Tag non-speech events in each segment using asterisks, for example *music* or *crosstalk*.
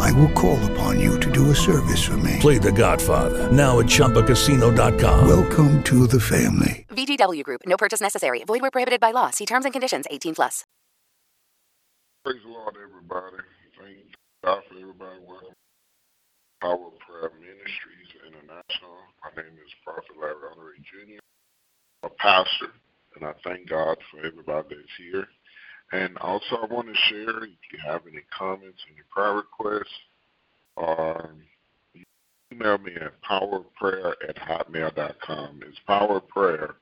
I will call upon you to do a service for me. Play The Godfather now at ChumbaCasino.com. Welcome to the family. VGW Group. No purchase necessary. Void where prohibited by law. See terms and conditions. 18 plus. Praise the Lord, everybody. Thank God for everybody. Welcome. Power Prayer Ministries International. My name is Prophet Larry Honorary Jr., a pastor, and I thank God for everybody that's here. And also, I want to share if you have any comments, or any prayer requests, or email me at powerprayer at hotmail.com. It's powerprayer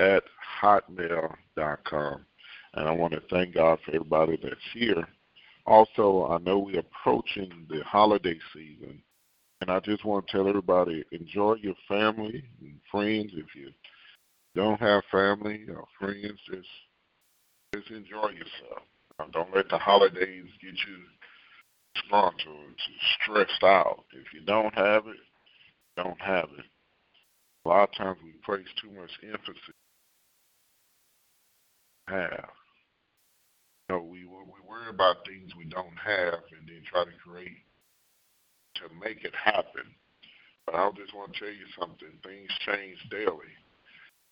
at hotmail.com. And I want to thank God for everybody that's here. Also, I know we're approaching the holiday season, and I just want to tell everybody enjoy your family and friends. If you don't have family or friends, just just enjoy yourself. Now, don't let the holidays get you disgruntled, stressed out. If you don't have it, don't have it. A lot of times we place too much emphasis have. You know, we we worry about things we don't have and then try to create to make it happen. But I just want to tell you something. Things change daily.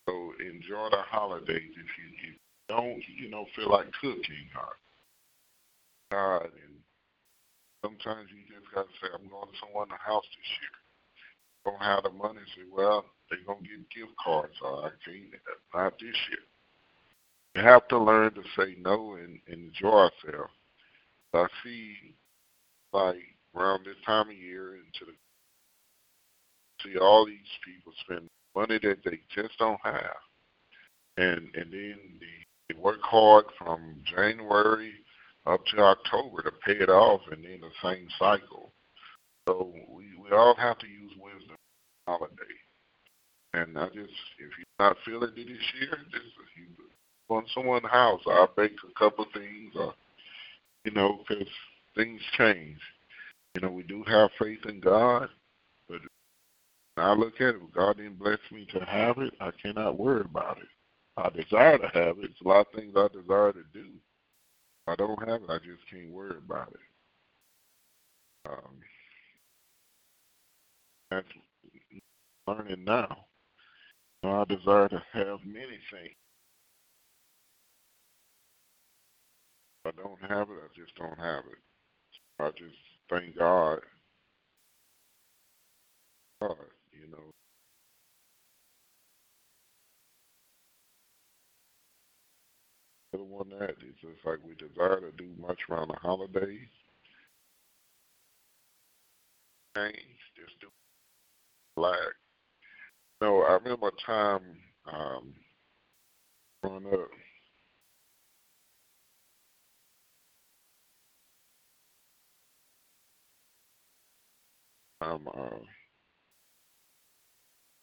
So enjoy the holidays if you, if you don't, you know, feel like cooking or God and sometimes you just gotta say, I'm going to someone's house this year. Don't have the money, say, Well, they're gonna get gift cards or I can't not this year. We have to learn to say no and, and enjoy ourselves. I see, like around this time of year, into the see all these people spend money that they just don't have, and and then they, they work hard from January up to October to pay it off, and then the same cycle. So we we all have to use wisdom holiday. And I just, if you're not feeling it this year, just you go someone's house. I'll bake a couple things, or you know, because things change. You know, we do have faith in God, but I look at it. If God didn't bless me to have it, I cannot worry about it. I desire to have it. It's a lot of things I desire to do. I don't have it, I just can't worry about it. Um, that's learning now. You know, I desire to have many things. I don't have it, I just don't have it. I just thank God. God, you know. Other one that is just like we desire to do much around the holidays. Change, just do black. No, I remember a time um, growing up. Um, uh,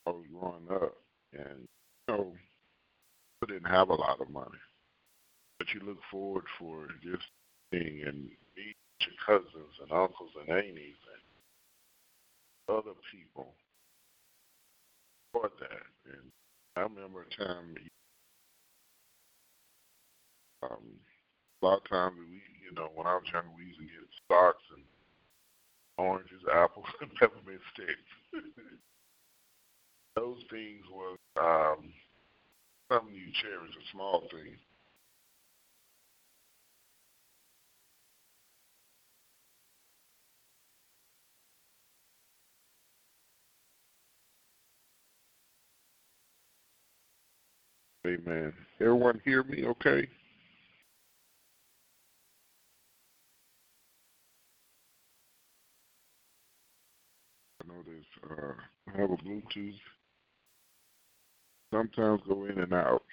I was growing up, and you know, we didn't have a lot of money, but you look forward for just being and meet your cousins and uncles and aunties and other people for that. And I remember a time, um, a lot of times we, you know, when I was younger, we used to get socks and oranges, apples, *laughs* and peppermint sticks. *laughs* Those things was um, something you cherish, a small thing. Amen. Everyone hear me okay? I know this. Uh, I have a Bluetooth. Sometimes go in and out.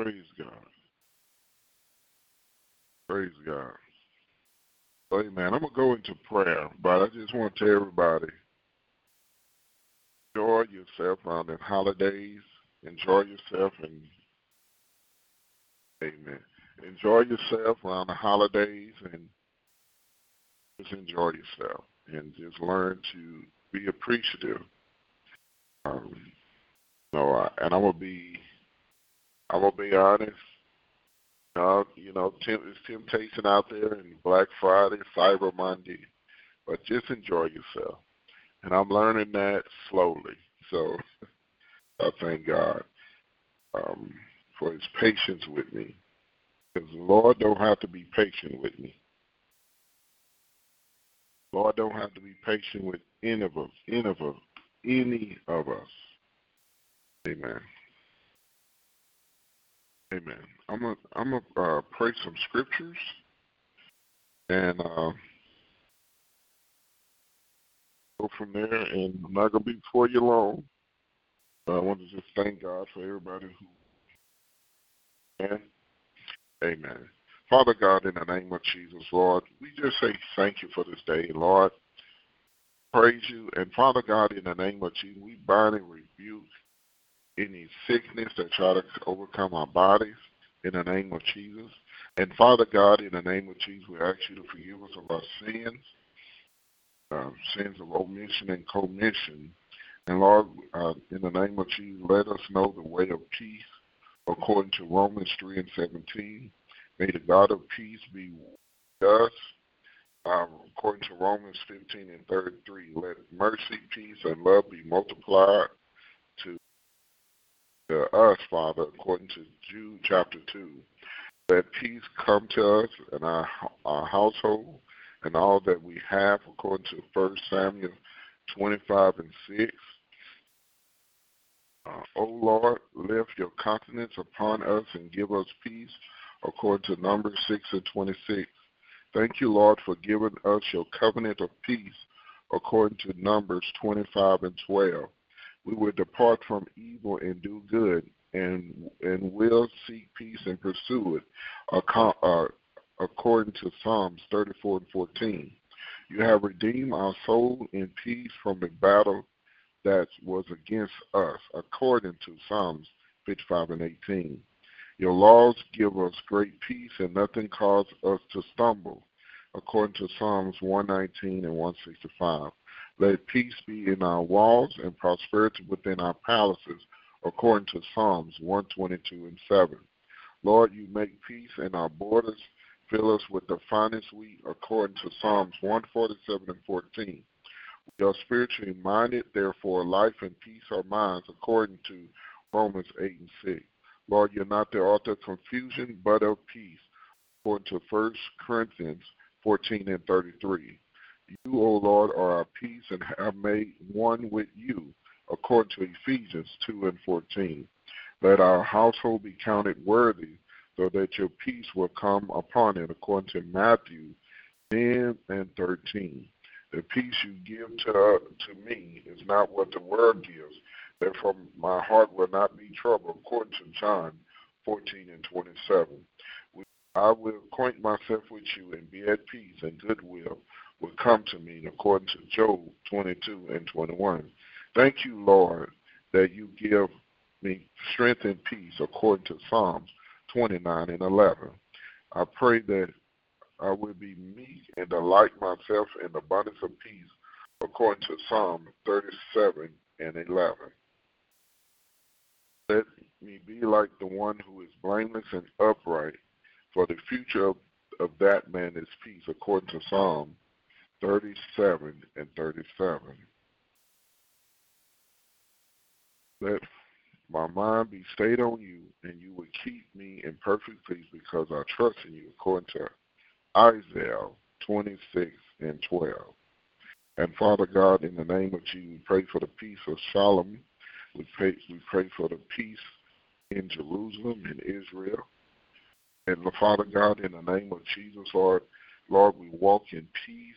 Praise God. Praise God. Amen. I'm going to go into prayer, but I just want to tell everybody enjoy yourself around the holidays. Enjoy yourself and amen. Enjoy yourself around the holidays and just enjoy yourself and just learn to be appreciative. Um, you know, and I'm gonna be, I'm gonna be honest. Uh, you know, temp- there's temptation out there, and Black Friday, Cyber Monday, but just enjoy yourself. And I'm learning that slowly. So *laughs* I thank God um, for His patience with me, because the Lord don't have to be patient with me. Lord don't have to be patient with any of us, any of us, any of us. Amen. Amen. I'm gonna I'm gonna uh, pray some scriptures, and uh, go from there. And I'm not gonna be before you long. I want to just thank God for everybody who. Amen. Amen. Father God, in the name of Jesus, Lord, we just say thank you for this day, Lord. Praise you. And Father God, in the name of Jesus, we bind and rebuke any sickness that try to overcome our bodies in the name of Jesus. And Father God, in the name of Jesus, we ask you to forgive us of our sins, uh, sins of omission and commission. And Lord, uh, in the name of Jesus, let us know the way of peace according to Romans 3 and 17. May the God of peace be with us. Um, according to Romans 15 and 33, let mercy, peace, and love be multiplied to, to us, Father, according to Jude chapter 2. Let peace come to us and our, our household and all that we have, according to 1 Samuel 25 and 6. Uh, o Lord, lift your countenance upon us and give us peace, according to Numbers 6 and 26. Thank you, Lord, for giving us your covenant of peace, according to Numbers 25 and 12. We will depart from evil and do good, and and will seek peace and pursue it, uh, according to Psalms 34 and 14. You have redeemed our soul in peace from the battle that was against us, according to Psalms 55 and 18. Your laws give us great peace, and nothing causes us to stumble, according to Psalms 119 and 165. Let peace be in our walls and prosperity within our palaces, according to Psalms 122 and 7. Lord, you make peace in our borders. Fill us with the finest wheat, according to Psalms 147 and 14. We are spiritually minded, therefore life and peace are mine, according to Romans 8 and 6. Lord, you're not the author of confusion, but of peace, according to 1 Corinthians 14 and 33. You, O Lord, are our peace and have made one with you, according to Ephesians 2 and 14. Let our household be counted worthy, so that your peace will come upon it, according to Matthew 10 and 13. The peace you give to, to me is not what the world gives. Therefore, my heart will not be troubled, according to John 14 and 27. I will acquaint myself with you and be at peace, and goodwill will come to me, according to Job 22 and 21. Thank you, Lord, that you give me strength and peace, according to Psalms 29 and 11. I pray that I will be meek and delight myself in the abundance of peace, according to Psalm 37 and 11. Let me be like the one who is blameless and upright, for the future of, of that man is peace, according to Psalm 37 and 37. Let my mind be stayed on you, and you will keep me in perfect peace because I trust in you, according to Isaiah 26 and 12. And Father God, in the name of Jesus, we pray for the peace of Solomon. We pray, we pray for the peace in Jerusalem and Israel. And Father God, in the name of Jesus, Lord, Lord, we walk in peace,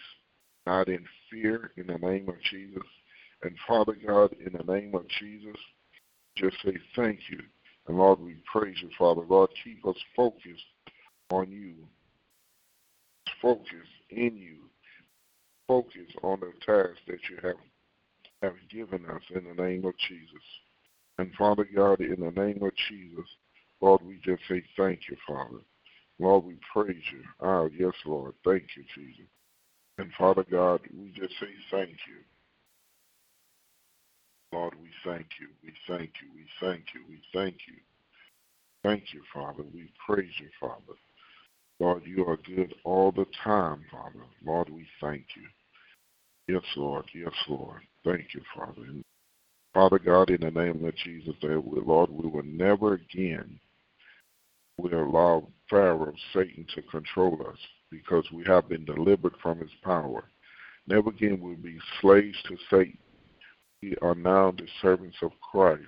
not in fear, in the name of Jesus. And Father God, in the name of Jesus, just say thank you. And Lord, we praise you, Father. Lord, keep us focused on you. Focus in you. Focus on the task that you have, have given us in the name of Jesus. And Father God, in the name of Jesus, Lord, we just say thank you, Father. Lord, we praise you. Ah, yes, Lord. Thank you, Jesus. And Father God, we just say thank you. Lord, we thank you. We thank you. We thank you. We thank you. Thank you, Father. We praise you, Father. Lord, you are good all the time, Father. Lord, we thank you. Yes, Lord. Yes, Lord. Thank you, Father. And Father God, in the name of Jesus, Lord, we will never again will allow Pharaoh, Satan, to control us because we have been delivered from his power. Never again will we be slaves to Satan. We are now the servants of Christ.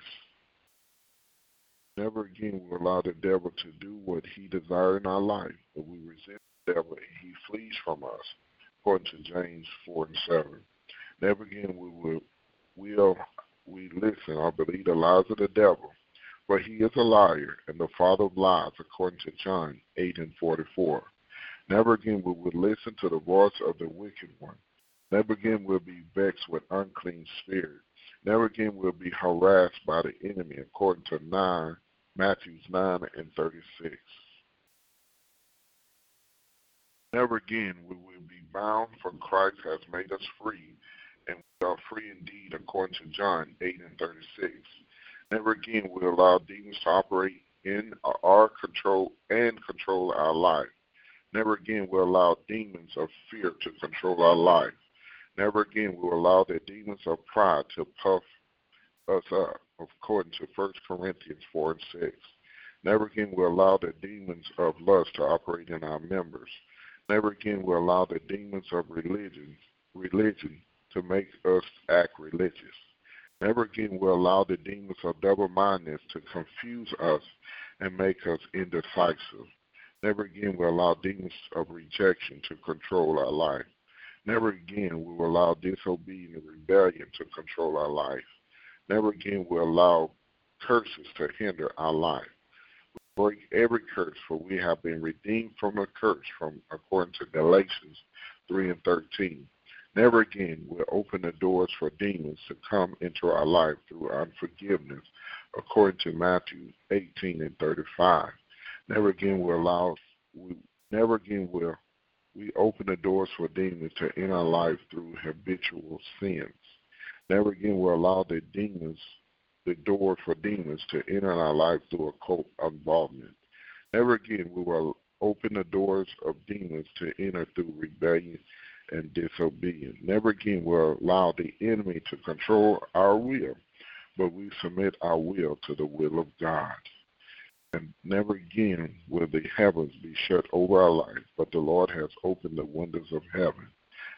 Never again will we allow the devil to do what he desires in our life, but we resist the devil and he flees from us, according to James 4 and 7. Never again we will, will we listen or believe the lies of the devil, for he is a liar and the father of lies, according to John 8 and 44. Never again will we listen to the voice of the wicked one. Never again will be vexed with unclean spirits. Never again will be harassed by the enemy, according to 9, Matthew 9 and 36. Never again will we be bound, for Christ has made us free, and we are free indeed, according to John 8 and 36. Never again will we allow demons to operate in our control and control our life. Never again will allow demons of fear to control our life. Never again will allow the demons of pride to puff us up, according to 1 Corinthians 4 and 6. Never again will allow the demons of lust to operate in our members. Never again will allow the demons of religion, religion to make us act religious. Never again will allow the demons of double mindedness to confuse us and make us indecisive. Never again will allow demons of rejection to control our life. Never again will allow disobedience and rebellion to control our life. Never again will allow curses to hinder our life. We break every curse, for we have been redeemed from a curse, from according to Galatians 3 and 13. Never again will open the doors for demons to come into our life through unforgiveness, according to Matthew 18 and 35. Never again will allow we never again will we open the doors for demons to enter our life through habitual sins. Never again will allow the demons the door for demons to enter our life through occult involvement. Never again we will open the doors of demons to enter through rebellion and disobedience. Never again will allow the enemy to control our will, but we submit our will to the will of God. And never again will the heavens be shut over our life, but the Lord has opened the windows of heaven.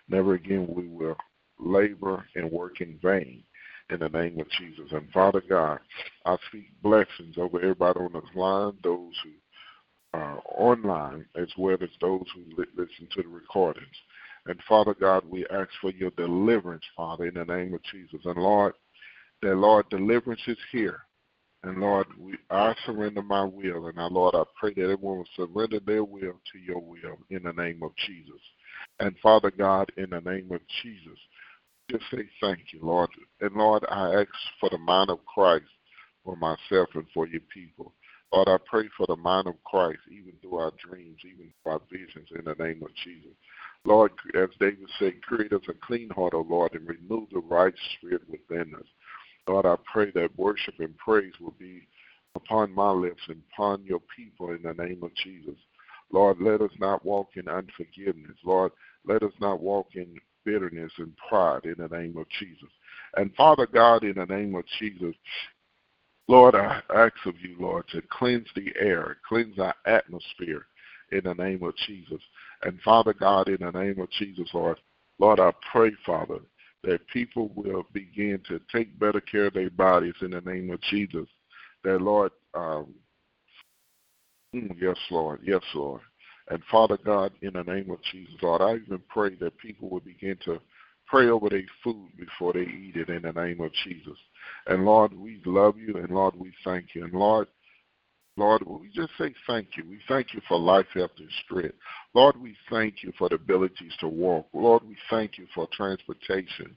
Never again we will labor and work in vain in the name of Jesus. And Father God, I speak blessings over everybody on this line, those who are online, as well as those who listen to the recordings. And Father God, we ask for your deliverance, Father, in the name of Jesus. And Lord, that Lord, deliverance is here. And Lord, we, I surrender my will. And now, Lord, I pray that everyone will surrender their will to your will in the name of Jesus. And Father God, in the name of Jesus, just say thank you, Lord. And Lord, I ask for the mind of Christ for myself and for your people. Lord, I pray for the mind of Christ, even through our dreams, even through our visions, in the name of Jesus. Lord, as David said, create us a clean heart, O Lord, and remove the right spirit within us. Lord, I pray that worship and praise will be upon my lips and upon your people in the name of Jesus. Lord, let us not walk in unforgiveness. Lord, let us not walk in bitterness and pride in the name of Jesus. And Father God, in the name of Jesus, Lord, I ask of you, Lord, to cleanse the air, cleanse our atmosphere in the name of Jesus. And Father God, in the name of Jesus, Lord, Lord, I pray, Father, that people will begin to take better care of their bodies in the name of Jesus. That, Lord, um, yes, Lord, yes, Lord. And Father God, in the name of Jesus, Lord, I even pray that people will begin to pray over their food before they eat it in the name of Jesus. And Lord, we love you, and Lord, we thank you. And Lord, Lord, we just say thank you. We thank you for life, health, and strength. Lord, we thank you for the abilities to walk. Lord, we thank you for transportation.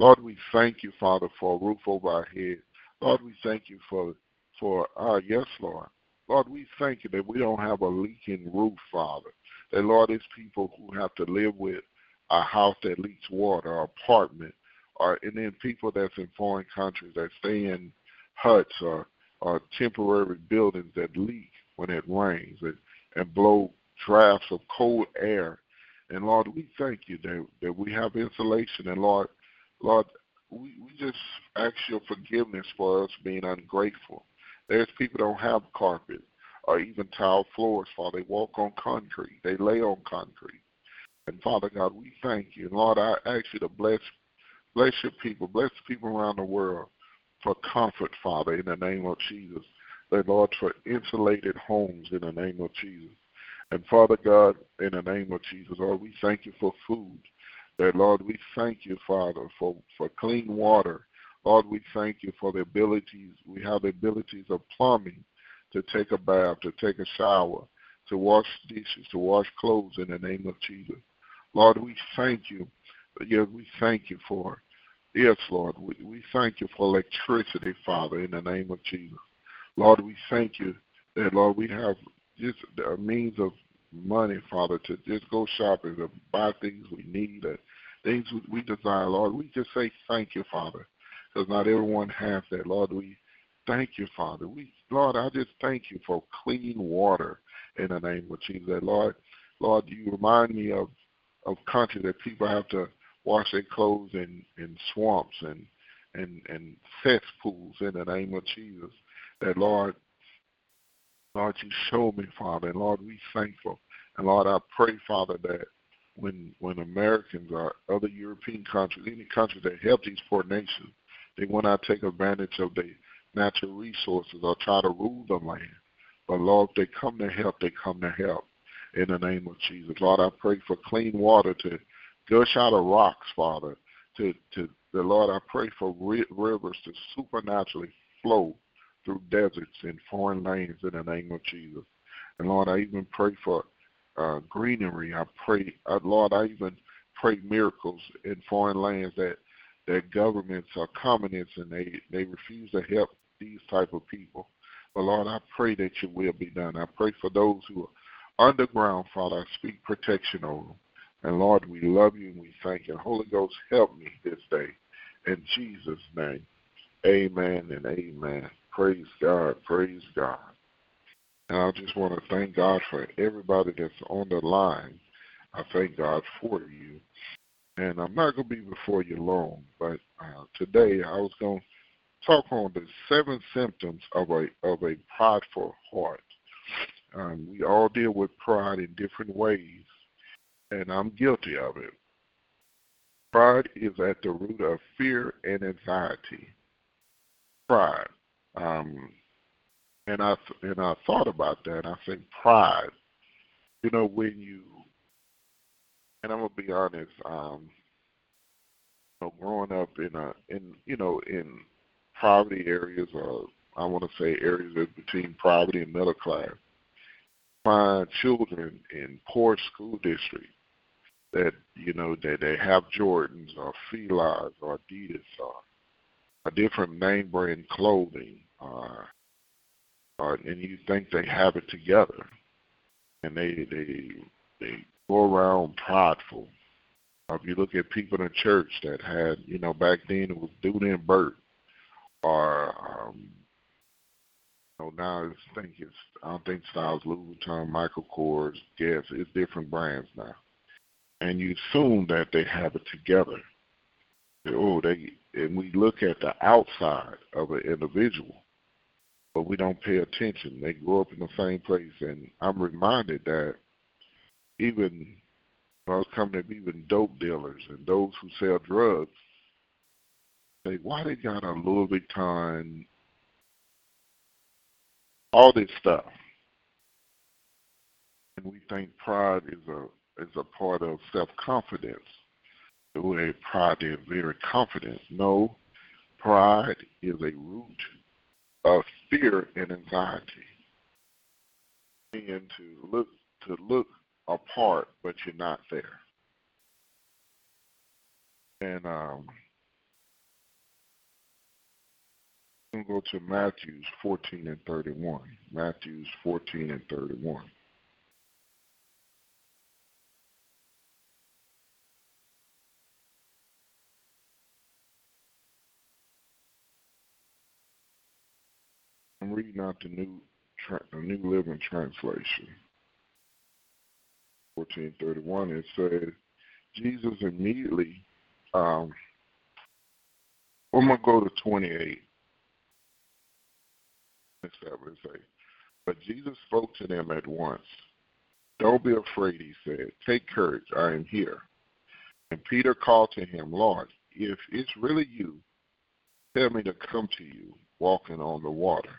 Lord, we thank you, Father, for a roof over our head. Lord, we thank you for for uh yes, Lord. Lord, we thank you that we don't have a leaking roof, Father. That Lord, it's people who have to live with a house that leaks water, or apartment, or and then people that's in foreign countries that stay in huts or or temporary buildings that leak when it rains and, and blow drafts of cold air. And Lord, we thank you that, that we have insulation. And Lord, Lord, we, we just ask your forgiveness for us being ungrateful. There's people don't have carpet or even tile floors, Father. They walk on concrete. They lay on concrete. And Father God, we thank you. And Lord, I ask you to bless bless your people, bless the people around the world for comfort, Father, in the name of Jesus. That Lord, for insulated homes in the name of Jesus. And Father God, in the name of Jesus, Lord, we thank you for food. That Lord, we thank you, Father, for, for clean water. Lord, we thank you for the abilities, we have the abilities of plumbing to take a bath, to take a shower, to wash dishes, to wash clothes in the name of Jesus. Lord, we thank you. Yes, we thank you for Yes, Lord. We, we thank you for electricity, Father, in the name of Jesus. Lord, we thank you that, Lord, we have just a means of money, Father, to just go shopping, to buy things we need, uh, things we desire, Lord. We just say thank you, Father, because not everyone has that. Lord, we thank you, Father. We, Lord, I just thank you for clean water in the name of Jesus. Lord, Lord, you remind me of of country that people have to wash their clothes in, in swamps and, and, and cesspools in the name of Jesus. That Lord, Lord, you show me, Father, and Lord, we thankful. And Lord, I pray, Father, that when when Americans or other European countries, any countries that help these poor nations, they will not take advantage of their natural resources or try to rule the land. But Lord, if they come to help, they come to help in the name of Jesus. Lord, I pray for clean water to gush out of rocks, Father. To to the Lord, I pray for rivers to supernaturally flow through deserts and foreign lands in the name of Jesus. And Lord, I even pray for uh, greenery. I pray, uh, Lord, I even pray miracles in foreign lands that that governments are communists and they they refuse to help these type of people. But Lord, I pray that your will be done. I pray for those who are underground, Father. I speak protection over them. And Lord, we love you and we thank you. Holy Ghost, help me this day. In Jesus' name, amen and amen. Praise God. Praise God. And I just want to thank God for everybody that's on the line. I thank God for you. And I'm not going to be before you long, but uh, today I was going to talk on the seven symptoms of a of a prideful heart. Um, we all deal with pride in different ways, and I'm guilty of it. Pride is at the root of fear and anxiety. Pride. Um, and I and I thought about that. I think pride. You know, when you and I'm gonna be honest. Um, you know, growing up in a in you know in poverty areas, or I want to say areas between poverty and middle class, find children in poor school districts that you know that they have Jordans or Fila's or Adidas or a different name brand clothing, or, or and you think they have it together, and they they they go around prideful. If you look at people in church that had, you know, back then it was Dooney and Bourke, or um, you now I think it's I don't think Styles Louis Vuitton, Michael Kors, Guess, it's different brands now and you assume that they have it together. Oh, they and we look at the outside of an individual, but we don't pay attention. They grow up in the same place, and I'm reminded that even when I was coming to even dope dealers and those who sell drugs, say why they got a Louis Vuitton, all this stuff, and we think pride is a is a part of self confidence. Where pride is very confident. No, pride is a root of fear and anxiety. And to look to look apart, but you're not there. And um, go to Matthews 14 and 31. Matthews 14 and 31. I'm reading out the new the New Living Translation. 1431 it says Jesus immediately um I'm gonna go to 28. Next up, it say, but Jesus spoke to them at once. Don't be afraid, he said. Take courage, I am here. And Peter called to him, Lord, if it's really you, tell me to come to you, walking on the water.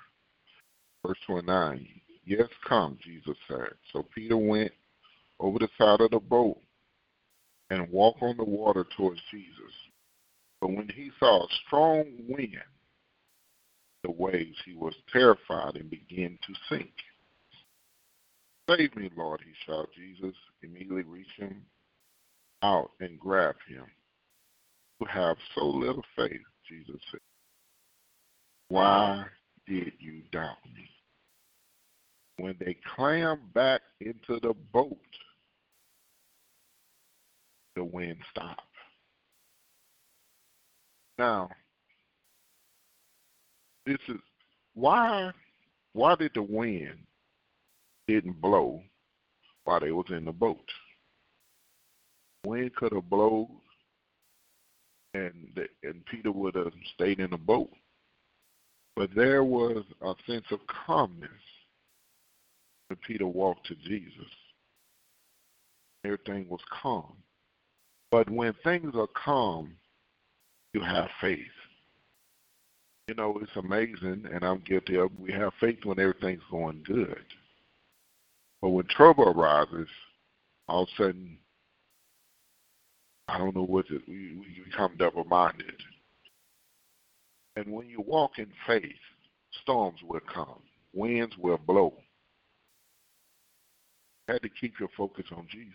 Verse 29. Yes, come, Jesus said. So Peter went over the side of the boat and walked on the water towards Jesus. But when he saw a strong wind, the waves, he was terrified and began to sink. Save me, Lord, he shouted. Jesus immediately reached him out and grabbed him. You have so little faith, Jesus said. Why did you doubt me? When they clambered back into the boat, the wind stopped. Now, this is why why did the wind didn't blow while they was in the boat? Wind could have blown and and Peter would have stayed in the boat. But there was a sense of calmness when Peter walked to Jesus. Everything was calm. But when things are calm, you have faith. You know, it's amazing, and I'm guilty of we have faith when everything's going good. But when trouble arises, all of a sudden, I don't know what it, we, we become double minded. And when you walk in faith, storms will come, winds will blow. Had to keep your focus on Jesus.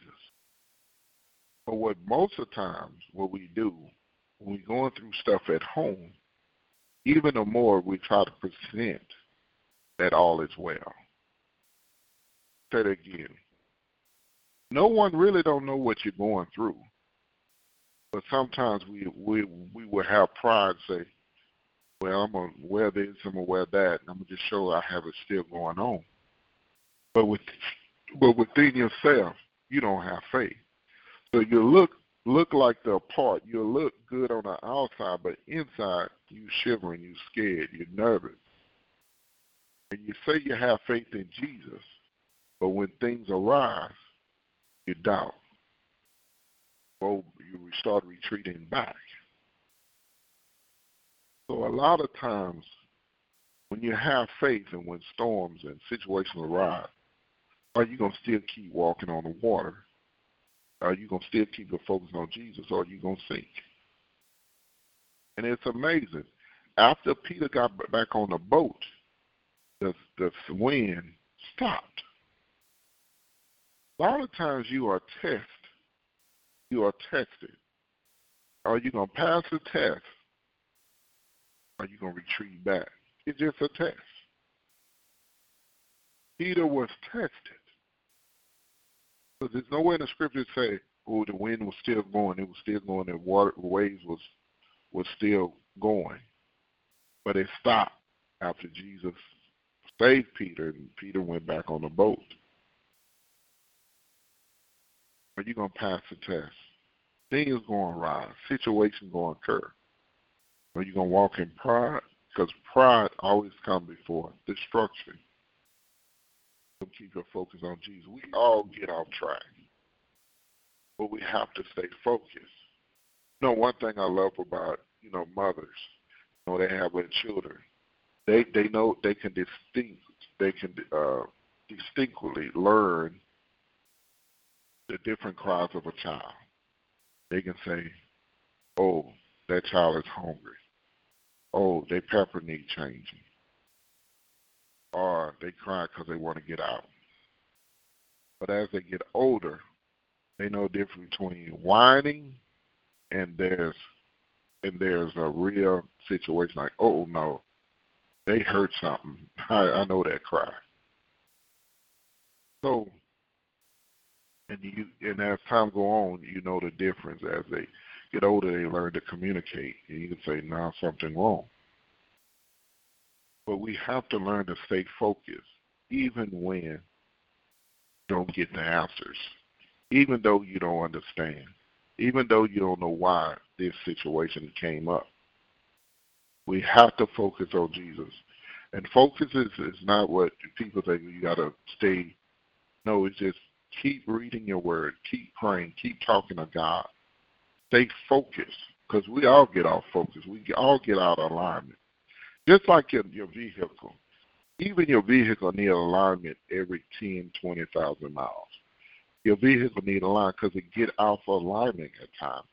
But what most of the times, what we do when we're going through stuff at home, even the more we try to present that all is well. Say it again. No one really don't know what you're going through. But sometimes we we we will have pride and say, well, I'm gonna wear this, I'm gonna wear that, and I'm gonna just show I have it still going on. But with but within yourself, you don't have faith. So you look look like the part. You look good on the outside, but inside you shivering, you scared, you're nervous. And you say you have faith in Jesus, but when things arise, you doubt. Well, you start retreating back. So a lot of times when you have faith and when storms and situations arise, are you going to still keep walking on the water? Are you going to still keep your focus on Jesus or are you going to sink? And it's amazing. After Peter got back on the boat, the, the wind stopped. A lot of times you are tested. You are tested. Are you going to pass the test? Are you going to retreat back? It's just a test. Peter was tested. Because there's nowhere in the scripture say, "Oh, the wind was still going; it was still going, and water waves was was still going." But it stopped after Jesus saved Peter, and Peter went back on the boat. Are you gonna pass the test? Things going to rise, situations going to occur. Are you gonna walk in pride? Because pride always comes before destruction keep your focus on Jesus. We all get off track, but we have to stay focused. You know, one thing I love about you know mothers, you know, they have their children. They they know they can distinct they can uh, distinctly learn the different cries of a child. They can say, "Oh, that child is hungry. Oh, their pepper need changing." Or they cry because they want to get out. But as they get older, they know the difference between whining and there's and there's a real situation like, oh no, they hurt something. *laughs* I, I know that cry. So and you and as time go on, you know the difference. As they get older, they learn to communicate, and you can say, "Now something wrong." But we have to learn to stay focused, even when you don't get the answers, even though you don't understand, even though you don't know why this situation came up. We have to focus on Jesus. And focus is, is not what people think you got to stay. No, it's just keep reading your word, keep praying, keep talking to God. Stay focused because we all get off focus. We all get out of alignment. Just like your, your vehicle. Even your vehicle need alignment every 10, 20,000 miles. Your vehicle need alignment because it get off alignment at times.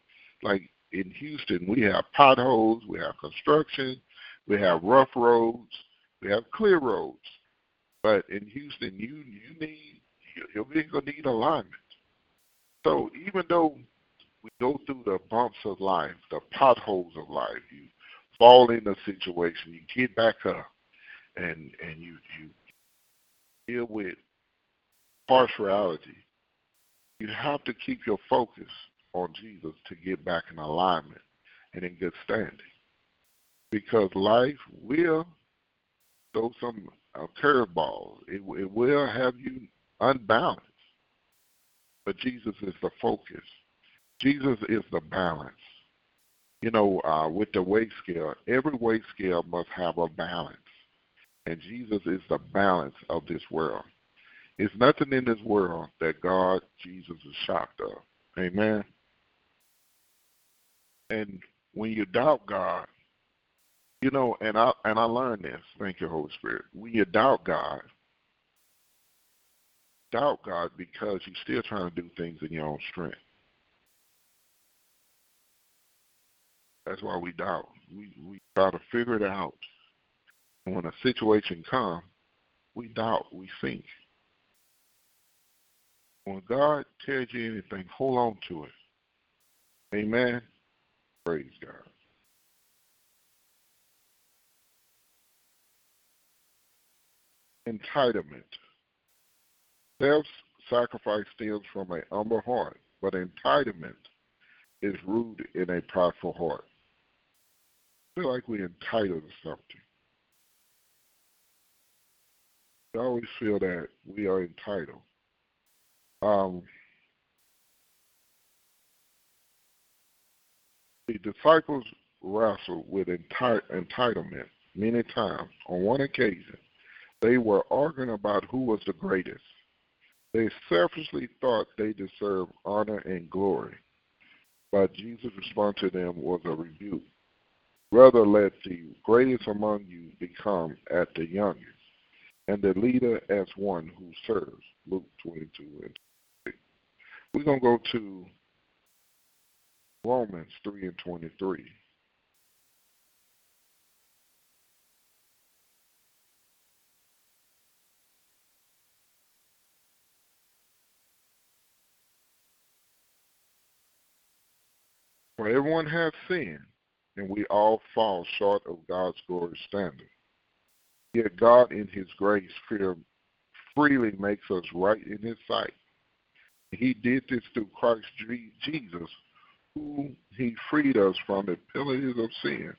Like in Houston, we have potholes, we have construction, we have rough roads, we have clear roads. But in Houston, you you need your vehicle need alignment. So even though we go through the bumps of life, the potholes of life, you fall in a situation, you get back up, and and you you deal with partiality. You have to keep your focus on Jesus to get back in alignment and in good standing. Because life will throw some uh, curveballs. It, it will have you unbalanced. But Jesus is the focus. Jesus is the balance. You know, uh, with the weight scale, every weight scale must have a balance. And Jesus is the balance of this world. It's nothing in this world that God, Jesus, is shocked of. Amen. And when you doubt God, you know, and I and I learned this. Thank you, Holy Spirit. When you doubt God, doubt God because you're still trying to do things in your own strength. That's why we doubt. We we try to figure it out. When a situation comes, we doubt, we think. When God tells you anything, hold on to it. Amen. Praise God. Entitlement. Self sacrifice stems from an humble heart, but entitlement is rooted in a prideful heart. I feel like we're entitled to something. We always feel that we are entitled. Um, the disciples wrestled with enti- entitlement many times. On one occasion, they were arguing about who was the greatest. They selfishly thought they deserved honor and glory, but Jesus' response to them was a rebuke. Rather, let the greatest among you become at the youngest, and the leader as one who serves. Luke 22 and 23. We're going to go to Romans 3 and 23. For everyone has sinned, and we all fall short of God's glory standard. Yet God, in His grace, freely makes us right in His sight. He did this through Christ Jesus, who He freed us from the penalties of sin.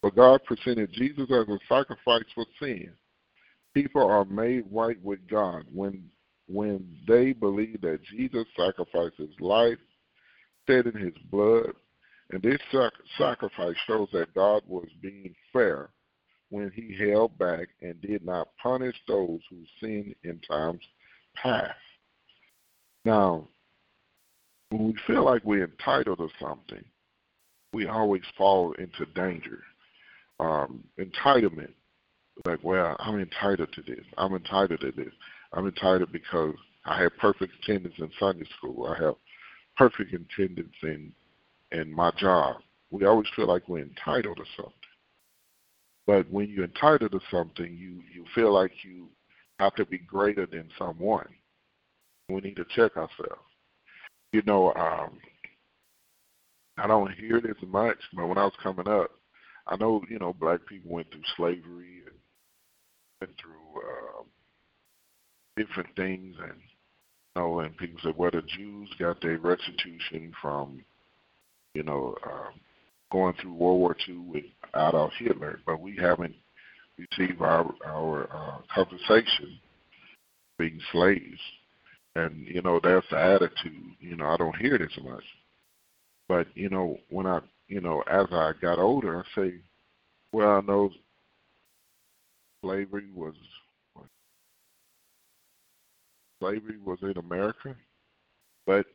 For God presented Jesus as a sacrifice for sin. People are made right with God when when they believe that Jesus sacrificed his life shed in his blood. And this sacrifice shows that God was being fair when he held back and did not punish those who sinned in times past. Now, when we feel like we're entitled to something, we always fall into danger. Um, entitlement, like, well, I'm entitled to this. I'm entitled to this. I'm entitled because I have perfect attendance in Sunday school. I have perfect attendance in in my job. We always feel like we're entitled to something. But when you're entitled to something, you, you feel like you have to be greater than someone. We need to check ourselves. You know, um, I don't hear this much, but when I was coming up, I know you know black people went through slavery and went through uh, different things, and you know, and people said, well, the Jews got their restitution from you know um, going through World War II with Adolf Hitler, but we haven't received our our uh, compensation being slaves, and you know that's the attitude. You know, I don't hear this much, but you know when I you know as I got older, I say, well, I know slavery was slavery was in America, but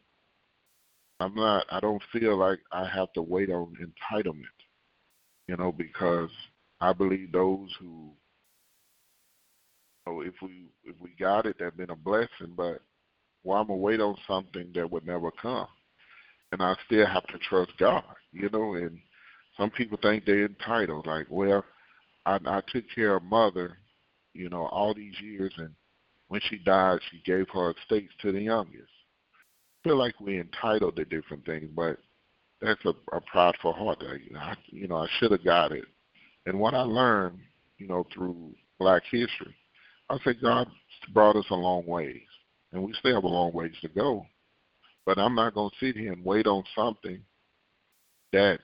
I'm not. I don't feel like I have to wait on entitlement, you know, because I believe those who, you know, if we if we got it, that's been a blessing. But why I'm gonna wait on something that would never come, and I still have to trust God, you know. And some people think they're entitled, like, well, I, I took care of mother, you know, all these years, and when she died, she gave her estates to the youngest feel like we're entitled to different things, but that's a, a prideful heart. That, you know, I, you know, I should have got it. And what I learned, you know, through Black history, I said God brought us a long ways, and we still have a long ways to go. But I'm not going to sit here and wait on something that,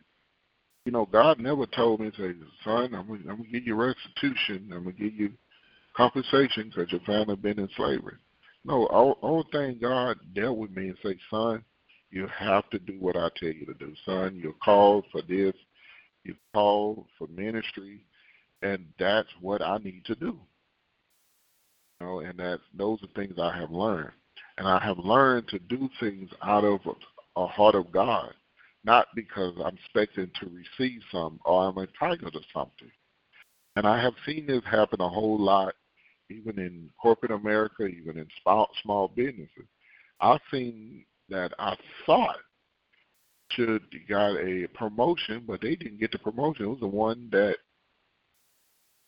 you know, God never told me, say, son, I'm going to give you restitution. I'm going to give you compensation because your family been in slavery. No, all, all thing God dealt with me and say, son, you have to do what I tell you to do. Son, you're called for this. You're called for ministry, and that's what I need to do. You know, and that those are things I have learned. And I have learned to do things out of a, a heart of God, not because I'm expecting to receive some or I'm entitled to something. And I have seen this happen a whole lot even in corporate America, even in small, small businesses. I've seen that I thought should got a promotion, but they didn't get the promotion. It was the one that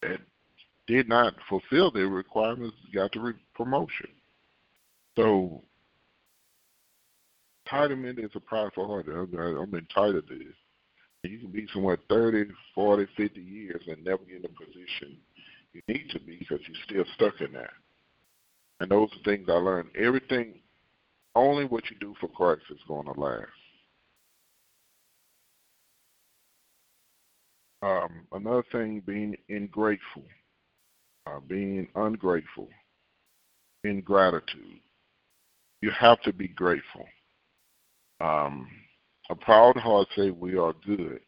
that did not fulfill their requirements got the re- promotion. So entitlement is a prideful heart. I'm entitled to this. You can be somewhere 30, 40, 50 years and never get in a position you need to be because you're still stuck in that. And those are things I learned. Everything, only what you do for Christ is going to last. Um, another thing, being ingrateful, uh, being ungrateful, ingratitude. You have to be grateful. Um, a proud heart say we are good,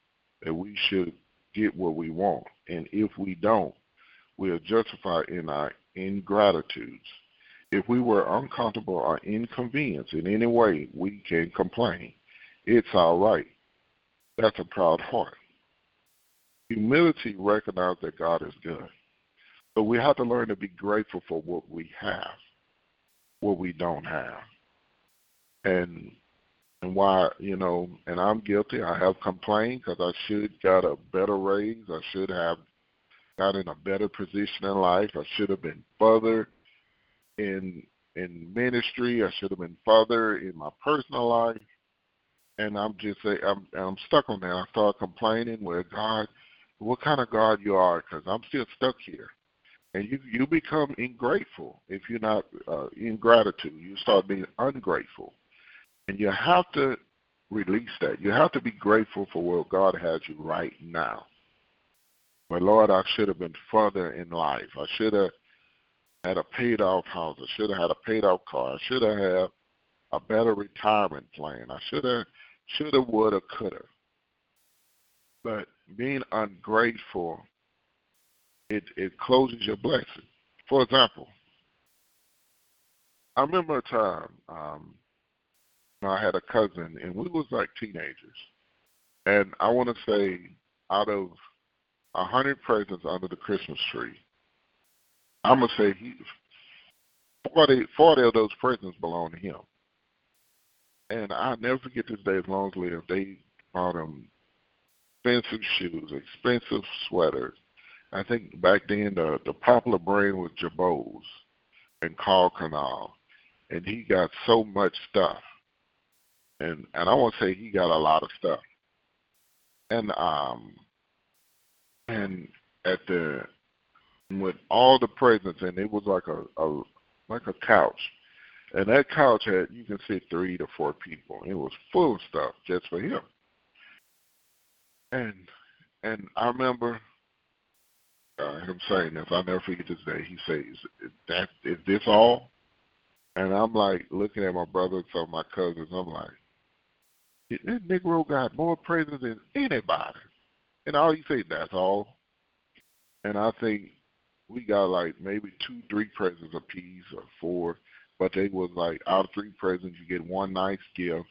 that we should get what we want, and if we don't, we are justified in our ingratitudes. If we were uncomfortable or inconvenienced in any way, we can complain. It's all right. That's a proud heart. Humility recognizes that God is good. But we have to learn to be grateful for what we have, what we don't have. And and why, you know, and I'm guilty. I have complained because I should got a better raise. I should have got in a better position in life. I should have been further in in ministry. I should have been further in my personal life. And I'm just I'm I'm stuck on that. I start complaining where God, what kind of God you are? Because I'm still stuck here. And you you become ingrateful if you're not uh, in gratitude. You start being ungrateful, and you have to release that. You have to be grateful for where God has you right now. But Lord, I should have been further in life. I should have had a paid off house. I should have had a paid off car. I should have had a better retirement plan. I should have, should have, would have, could have. But being ungrateful, it it closes your blessing. For example, I remember a time um, I had a cousin, and we was like teenagers, and I want to say out of a hundred presents under the Christmas tree. I'm gonna say he 40, 40 of those presents belong to him. And I'll never forget this day as long as I live. They bought him expensive shoes, expensive sweaters. I think back then the the popular brand was Girbauds and Karl Kani. and he got so much stuff, and and I won't say he got a lot of stuff, and um, and at the with all the presents, and it was like a, a like a couch, and that couch had you can sit three to four people. It was full of stuff just for him, and and I remember uh, him saying this. I'll never forget this day. He says, "That is this all?" And I'm like looking at my brothers or my cousins. I'm like, "This Negro got more presents than anybody." And all he say, "That's all." And I think we got like maybe two, three presents a piece or four, but they was like out of three presents, you get one nice gift,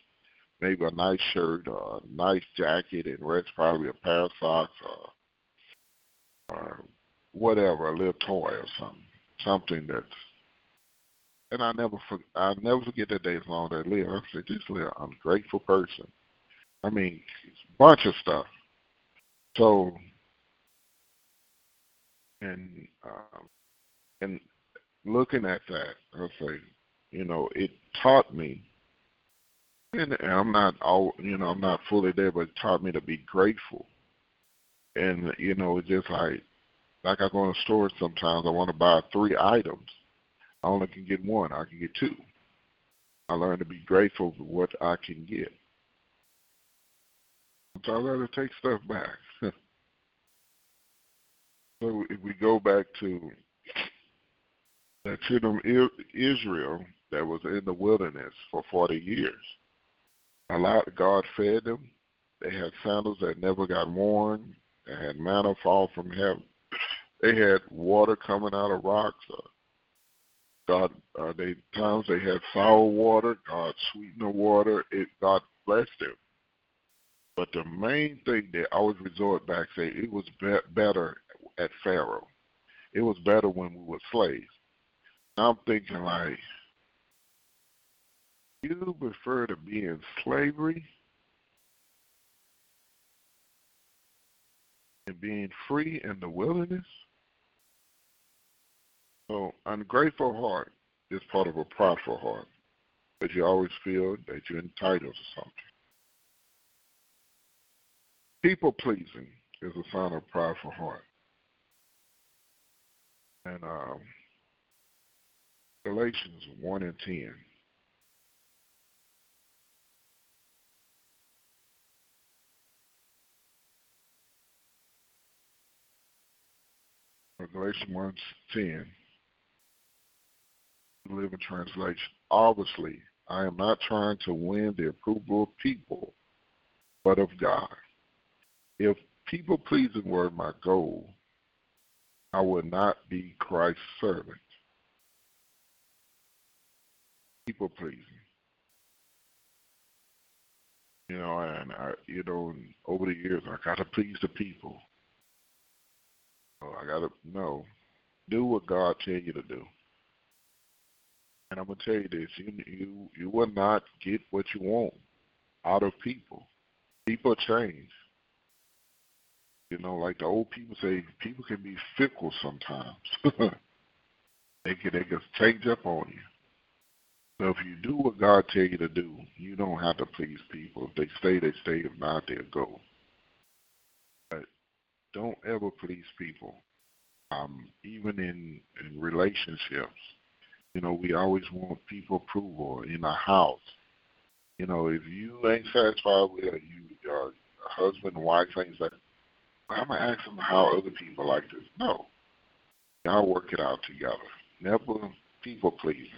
maybe a nice shirt, or a nice jacket, and rest probably a pair of socks or, or whatever, a little toy or something, something that's. And I never, for, I never forget that day as long as I live. I said, this little ungrateful person. I mean, bunch of stuff. So, and um, and looking at that, I say, you know, it taught me, and I'm not all, you know, I'm not fully there, but it taught me to be grateful. And you know, it's just like like I go in the store sometimes, I want to buy three items. I only can get one. I can get two. I learn to be grateful for what I can get. So I learn to take stuff back. So if we go back to the children of Israel that was in the wilderness for 40 years, a lot God fed them. They had sandals that never got worn. They had manna fall from heaven. They had water coming out of rocks. Uh, God, uh, they times they had sour water. God sweetened the water. It God blessed them. But the main thing they always resort back say it was be- better at Pharaoh. It was better when we were slaves. I'm thinking like, you prefer to be in slavery and being free in the wilderness? So, ungrateful heart is part of a prideful heart, but you always feel that you're entitled to something. People pleasing is a sign of prideful heart. And um, Galatians 1 and 10. Galatians 1 10. Living Translation. Obviously, I am not trying to win the approval of people, but of God. If people pleasing were my goal, I will not be Christ's servant. People pleasing. You know, and I, you know, over the years, I got to please the people. Oh, I got to no, do what God tell you to do. And I'm gonna tell you this: you you you will not get what you want out of people. People change. You know, like the old people say, people can be fickle sometimes. *laughs* they can they can change up on you. So if you do what God tell you to do, you don't have to please people. If they stay, they stay. If not, they'll go. But don't ever please people. Um, even in, in relationships, you know, we always want people approval in a house. You know, if you ain't satisfied with it, you, your husband, wife ain't satisfied, I'm going to ask them how other people like this. No. Y'all work it out together. Never people pleasing.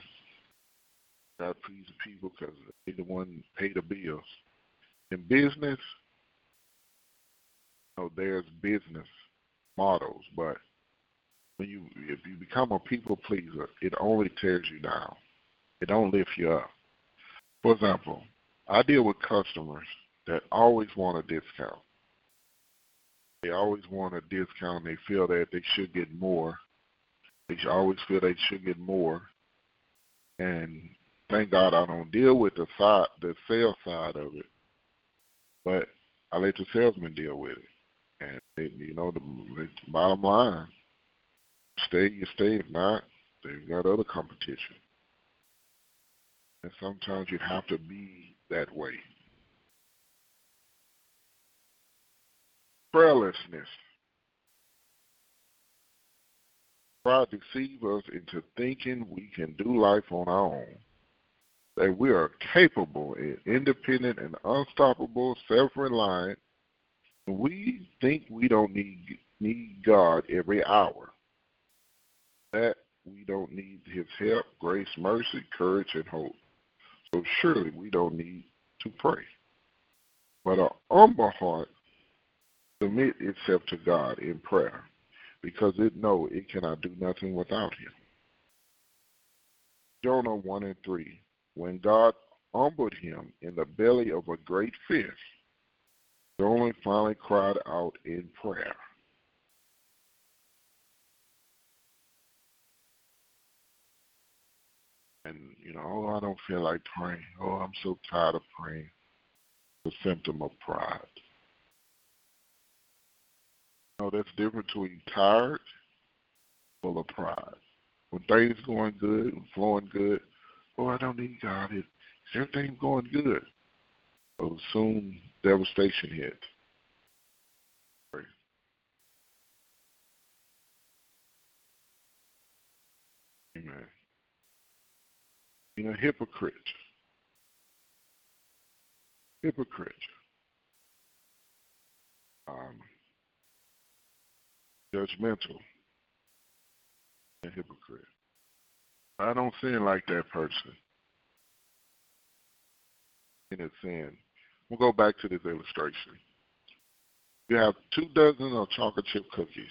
Got to please the people because they the one pay the bills. In business, you know, there's business models, but when you if you become a people pleaser, it only tears you down. It don't lift you up. For example, I deal with customers that always want a discount. They always want a discount. They feel that they should get more. They always feel they should get more. And thank God I don't deal with the side, the sales side of it, but I let the salesman deal with it. And they, you know, the, the bottom line, stay, you stay. If not, they've got other competition. And sometimes you have to be that way. Prayerlessness. Pride deceives us into thinking we can do life on our own, that we are capable and independent and unstoppable, self-reliant. We think we don't need need God every hour. That we don't need His help, grace, mercy, courage, and hope. So surely we don't need to pray. But an humble heart submit itself to God in prayer because it know it cannot do nothing without him. Jonah 1 and 3. When God humbled him in the belly of a great fish, Jonah finally cried out in prayer. And, you know, oh, I don't feel like praying. Oh, I'm so tired of praying. The symptom of pride. No, that's different between tired, full of pride. When things going good, flowing good, oh, I don't need God. Is everything going good? Oh, soon devastation hit. Amen. You know, hypocrite. Hypocrite. Um, judgmental, and hypocrite. I don't sin like that person. In a sin. We'll go back to this illustration. You have two dozen of chocolate chip cookies.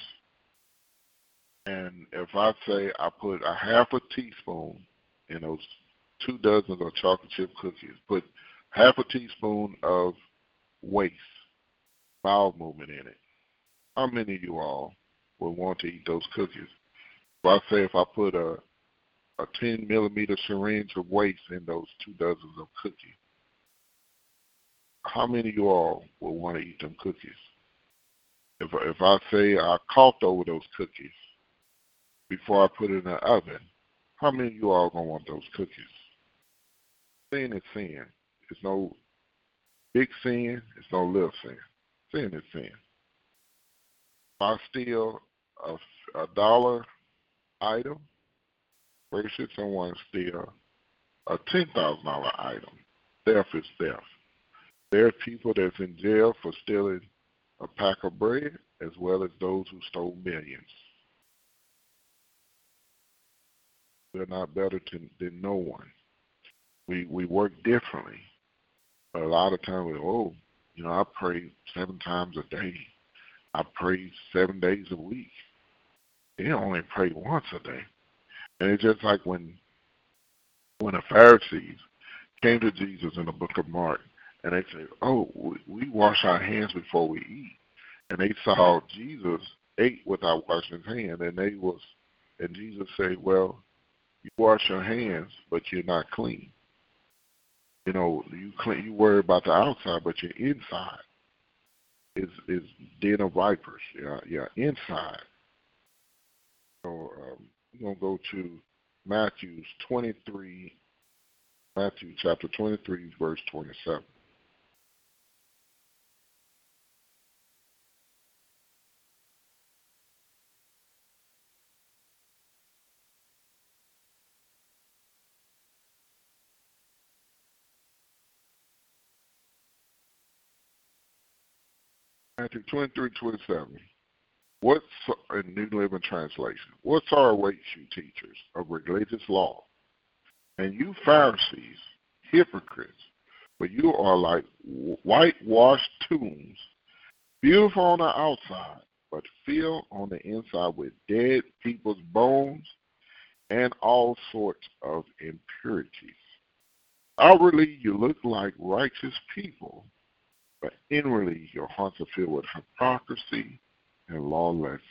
And if I say I put a half a teaspoon in those two dozen of chocolate chip cookies, put half a teaspoon of waste, bowel movement in it. How many of you all will want to eat those cookies. So I say if I put a a 10 millimeter syringe of waste in those two dozens of cookies, how many of you all would want to eat them cookies? If if I say I coughed over those cookies before I put it in the oven, how many of you all gonna want those cookies? Sin is sin. It's no big sin. It's no little sin. Sin is sin. I steal a, a dollar item versus someone steal a ten thousand dollar item. Theft is theft. There are people that's in jail for stealing a pack of bread as well as those who stole millions. They're not better to, than no one. We we work differently. But a lot of times, we, oh, you know, I pray seven times a day. I pray seven days a week. They only pray once a day. And it's just like when when the Pharisees came to Jesus in the book of Mark and they said, Oh, we wash our hands before we eat. And they saw Jesus ate without washing his hand and they was and Jesus said, Well, you wash your hands but you're not clean. You know, you clean you worry about the outside but your inside is is den of vipers. Yeah, yeah, inside. So um, we're gonna go to Matthew's 23, Matthew chapter 23, verse 27. Matthew 23, 27. What's in New Living Translation? What's our weight you teachers of religious law? And you Pharisees, hypocrites, but you are like whitewashed tombs, beautiful on the outside, but filled on the inside with dead people's bones and all sorts of impurities. Outwardly, you look like righteous people, but inwardly your hearts are filled with hypocrisy and lawlessness.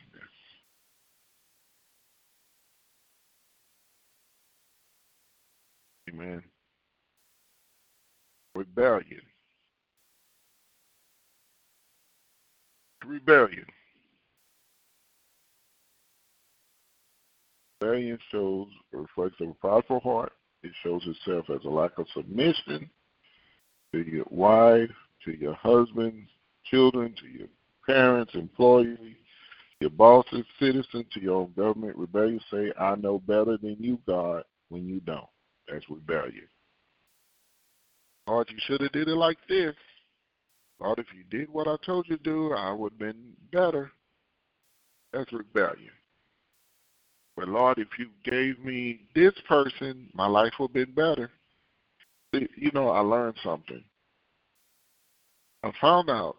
Amen. Rebellion. Rebellion. Rebellion shows a a prideful heart It shows itself as a lack of submission to your wife, to your husband, children, to your parents, employees, your bosses, citizens, to your own government. Rebellion say, I know better than you, God, when you don't. That's rebellion. Lord, you should have did it like this. Lord, if you did what I told you to do, I would have been better. That's rebellion. But Lord, if you gave me this person, my life would have been better. You know, I learned something. I found out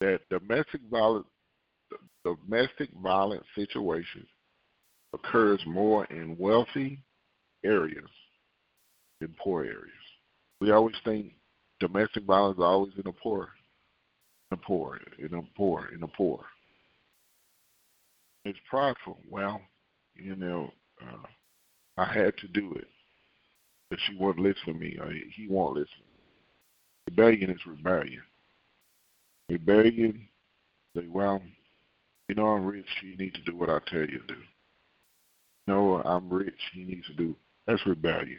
that domestic violence, domestic violence situations occurs more in wealthy areas than poor areas. We always think domestic violence is always in the poor, in the poor, in the poor, in the poor. It's prideful. Well, you know, uh, I had to do it. But she won't listen to me. Or he won't listen. Rebellion is rebellion. Rebellion, say, well, you know I'm rich, you need to do what I tell you to do. No, I'm rich, you need to do. That's rebellion.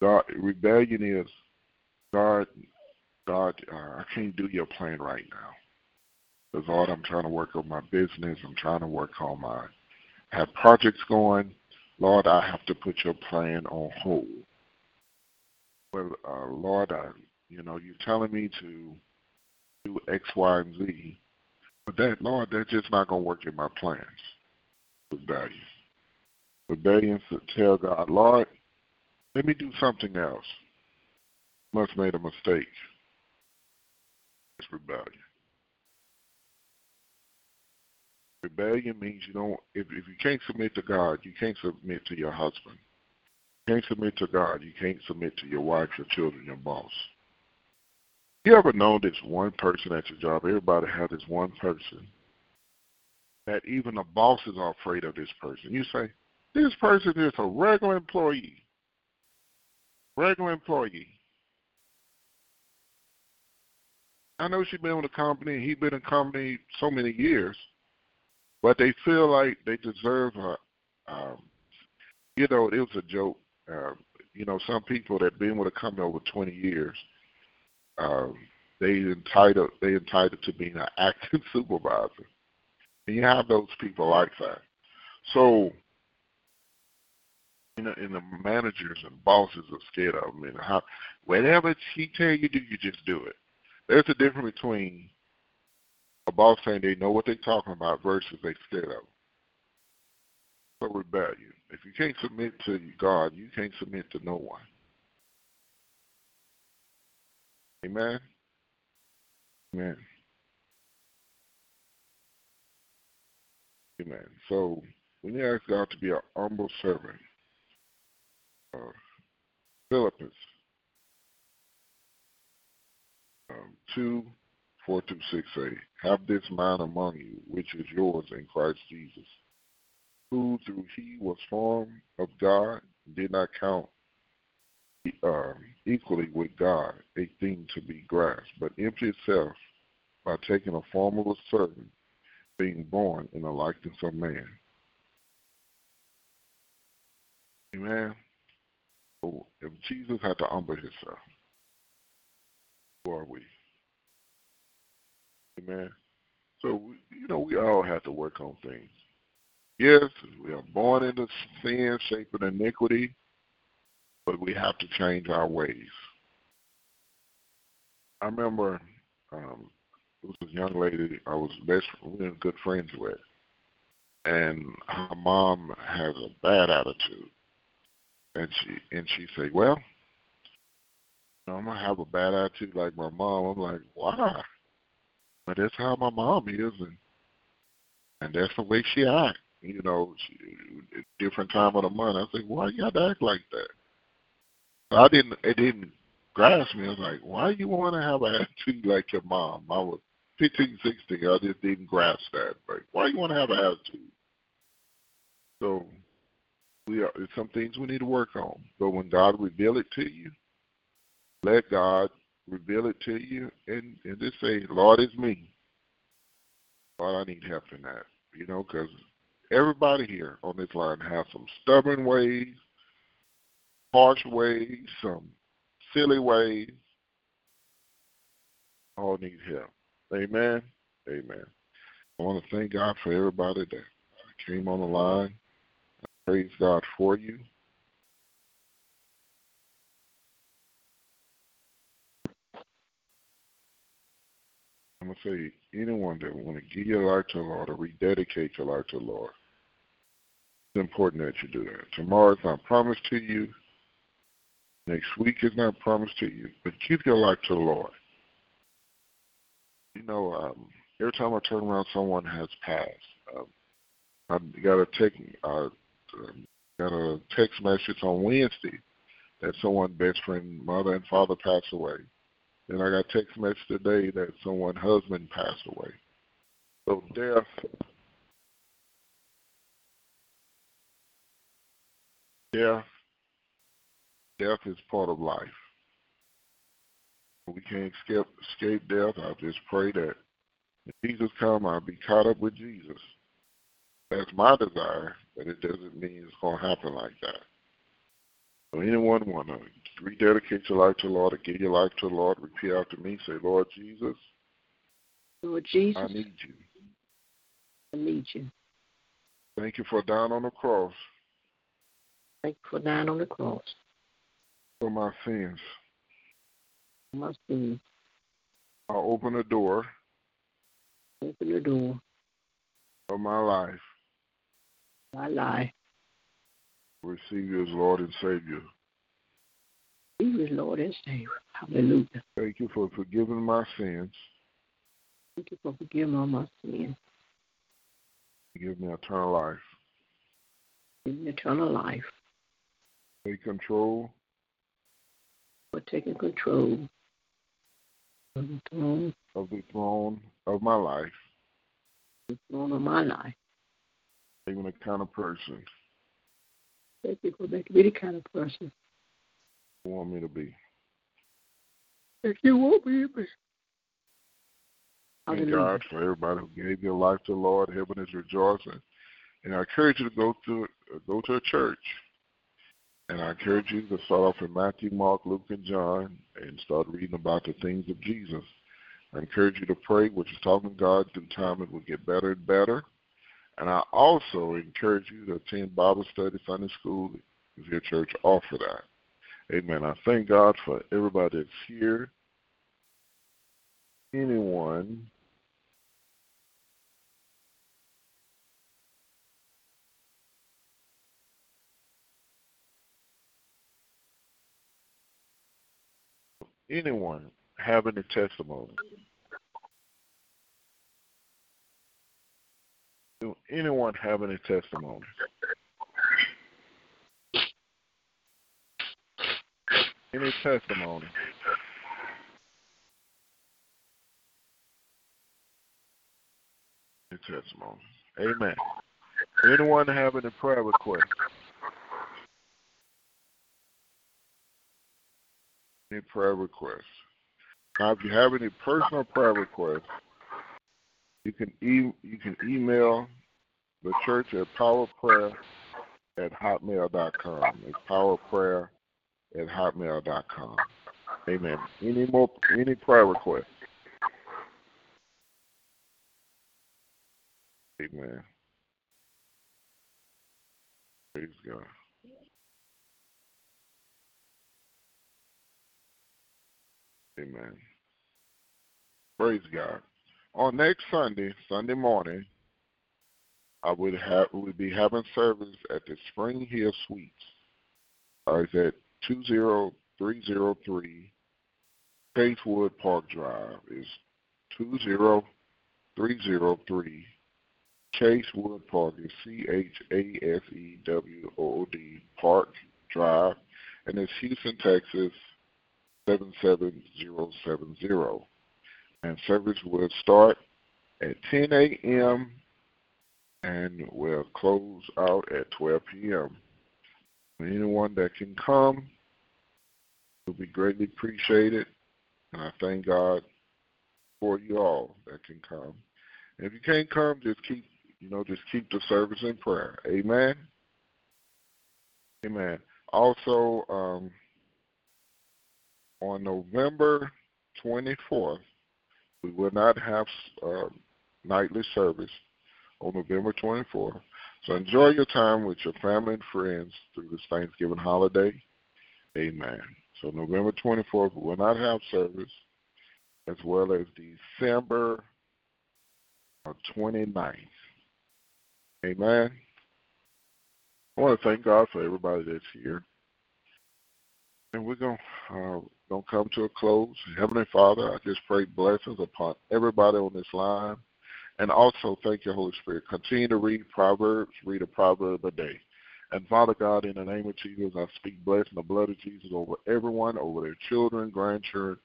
God, rebellion is God, God, uh, I can't do your plan right now. Because Lord, I'm trying to work on my business. I'm trying to work on my have projects going. Lord, I have to put your plan on hold. Well, uh, Lord, I, you know, you're telling me to do X, Y, and Z, but that, Lord, that's just not going to work in my plans. Rebellion. Rebellion to tell God, Lord, let me do something else. Must made a mistake. It's rebellion. Rebellion means you don't. If if you can't submit to God, you can't submit to your husband. You can't submit to God. You can't submit to your wife, your children, your boss. You ever know this one person at your job? Everybody has this one person that even the bosses are afraid of this person. You say, this person is a regular employee. Regular employee. I know she's been with the company, he's been in the company so many years, but they feel like they deserve a, um, you know, it was a joke. Uh, you know, some people that been with a company over 20 years, um, they entitled they entitled to being an acting *laughs* supervisor, and you have those people like that. So, you know, and the managers and bosses are scared of them, and how whatever he tell you do, you just do it. There's a difference between a boss saying they know what they're talking about versus they scared of them. So rebellion. If you can't submit to God, you can't submit to no one. Amen. Amen. Amen. So when you ask God to be an humble servant, uh, Philippians um, 2, 4 through 6 say, Have this mind among you, which is yours in Christ Jesus, who through he was formed of God, did not count um, equally with God a thing to be grasped, but emptied itself by taking a form of a servant, being born in the likeness of man. Amen. So if Jesus had to humble himself, who are we? Amen. So, you know, we all have to work on things. Yes, we are born into sin, shaped in iniquity, but we have to change our ways. I remember um, it was a young lady I was best we good friends with, and her mom has a bad attitude, and she and she said, "Well, I'm gonna have a bad attitude like my mom." I'm like, "Why?" But that's how my mom is, and and that's the way she acts. You know, she, different time of the month. I said, "Why you got to act like that?" I didn't. It didn't grasp me. I was like, "Why you want to have an attitude like your mom?" I was 15, 16. I just didn't grasp that. Like, why you want to have an attitude? So, we are. Some things we need to work on. But when God reveal it to you, let God reveal it to you, and and just say, "Lord, it's me." Lord, I need help in that. You know, because everybody here on this line has some stubborn ways, harsh ways, some silly ways. All need help. Amen. Amen. I want to thank God for everybody that came on the line. I praise God for you. I'm to say anyone that want to give your life to the Lord or rededicate your life to the Lord, it's important that you do that. Tomorrow is not promised to you. Next week is not promised to you. But give your life to the Lord. You know, um, every time I turn around, someone has passed. Um, I got a text, uh, got a text message on Wednesday that someone best friend, mother and father passed away. Then I got text message today that someone husband passed away. So death death death is part of life. We can't escape escape death. I just pray that if Jesus come, I'll be caught up with Jesus. That's my desire, but it doesn't mean it's gonna happen like that. So anyone want to rededicate your life to the Lord or give your life to the Lord, repeat after me. Say, Lord Jesus. Lord Jesus. I need you. I need you. Thank you for dying on the cross. Thank you for dying on the cross. For my sins. My sins. I'll open the door. Open the door. Of my life. My life. Receive you as Lord and Savior. Receive as Lord and Savior. Hallelujah. Thank you for forgiving my sins. Thank you for forgiving all my sins. Give me eternal life. Give me eternal life. Take control. For taking control of the throne of the throne of my life. The throne of my life. Even the kind of person. Thank you for making me the kind of person you want me to be. That you want me to be. Thank God for everybody who gave their life to the Lord. Heaven is rejoicing. And I encourage you to go to go to a church. And I encourage you to start off in Matthew, Mark, Luke, and John and start reading about the things of Jesus. I encourage you to pray, which is talking to God through time. It will get better and better. And I also encourage you to attend Bible study, Sunday school, if your church offer that. Amen. I thank God for everybody that's here. Anyone anyone having a testimony? Do anyone have any testimony? Any testimony? Any testimony? Amen. Anyone have any prayer requests? Any prayer requests? Now, if you have any personal prayer requests, you can e- you can email the church at powerprayer at hotmail.com. It's powerprayer at hotmail.com. Amen. Any more any prayer requests? Amen. Praise God. Amen. Praise God. On next Sunday, Sunday morning, I would have would be having service at the Spring Hill Suites. Uh, it's at 20303 Chasewood Park Drive is 20303 Chasewood Park is C H A S E W O O D Park Drive, and it's Houston, Texas 77070. And service will start at 10 a.m. and will close out at 12 p.m. Anyone that can come will be greatly appreciated. And I thank God for you all that can come. If you can't come, just keep you know, just keep the service in prayer. Amen. Amen. Also, um, on November 24th, we will not have uh, nightly service on November 24th. So enjoy your time with your family and friends through this Thanksgiving holiday. Amen. So November 24th, we will not have service, as well as December 29th. Amen. I want to thank God for everybody that's here. And we're going uh, to come to a close. Heavenly Father, I just pray blessings upon everybody on this line. And also, thank you, Holy Spirit. Continue to read Proverbs, read a proverb a day. And Father God, in the name of Jesus, I speak blessing the blood of Jesus over everyone, over their children, grandchildren,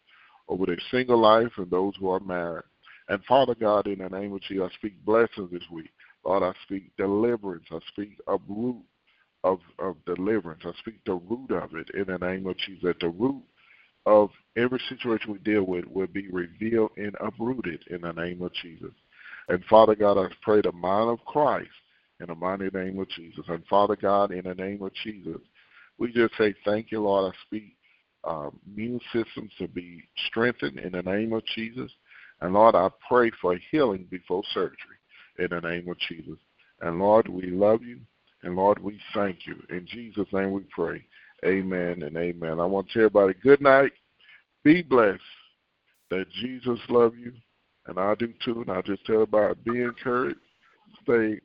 over their single life, and those who are married. And Father God, in the name of Jesus, I speak blessings this week. Lord, I speak deliverance. I speak uproot of, of deliverance. I speak the root of it in the name of Jesus. That the root of every situation we deal with will be revealed and uprooted in the name of Jesus. And Father God, I pray the mind of Christ in the mighty name of Jesus. And Father God, in the name of Jesus, we just say thank you, Lord. I speak um, immune systems to be strengthened in the name of Jesus. And Lord, I pray for healing before surgery in the name of Jesus. And Lord, we love you. And Lord, we thank you. In Jesus' name we pray. Amen and amen. I want to tell everybody good night. Be blessed. That Jesus love you. And I do too. And I just tell everybody be encouraged. Stay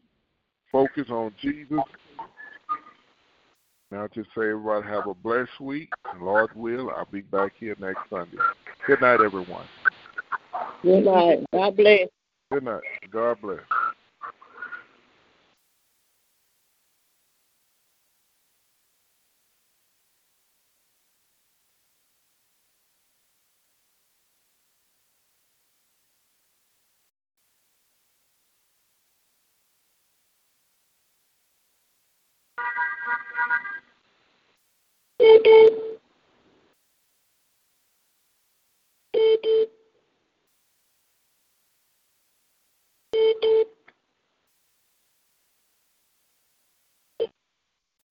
focused on Jesus. Now I just say everybody have a blessed week. And Lord will, I'll be back here next Sunday. Good night, everyone. Good night. God bless. Good night. God bless. Beep, beep.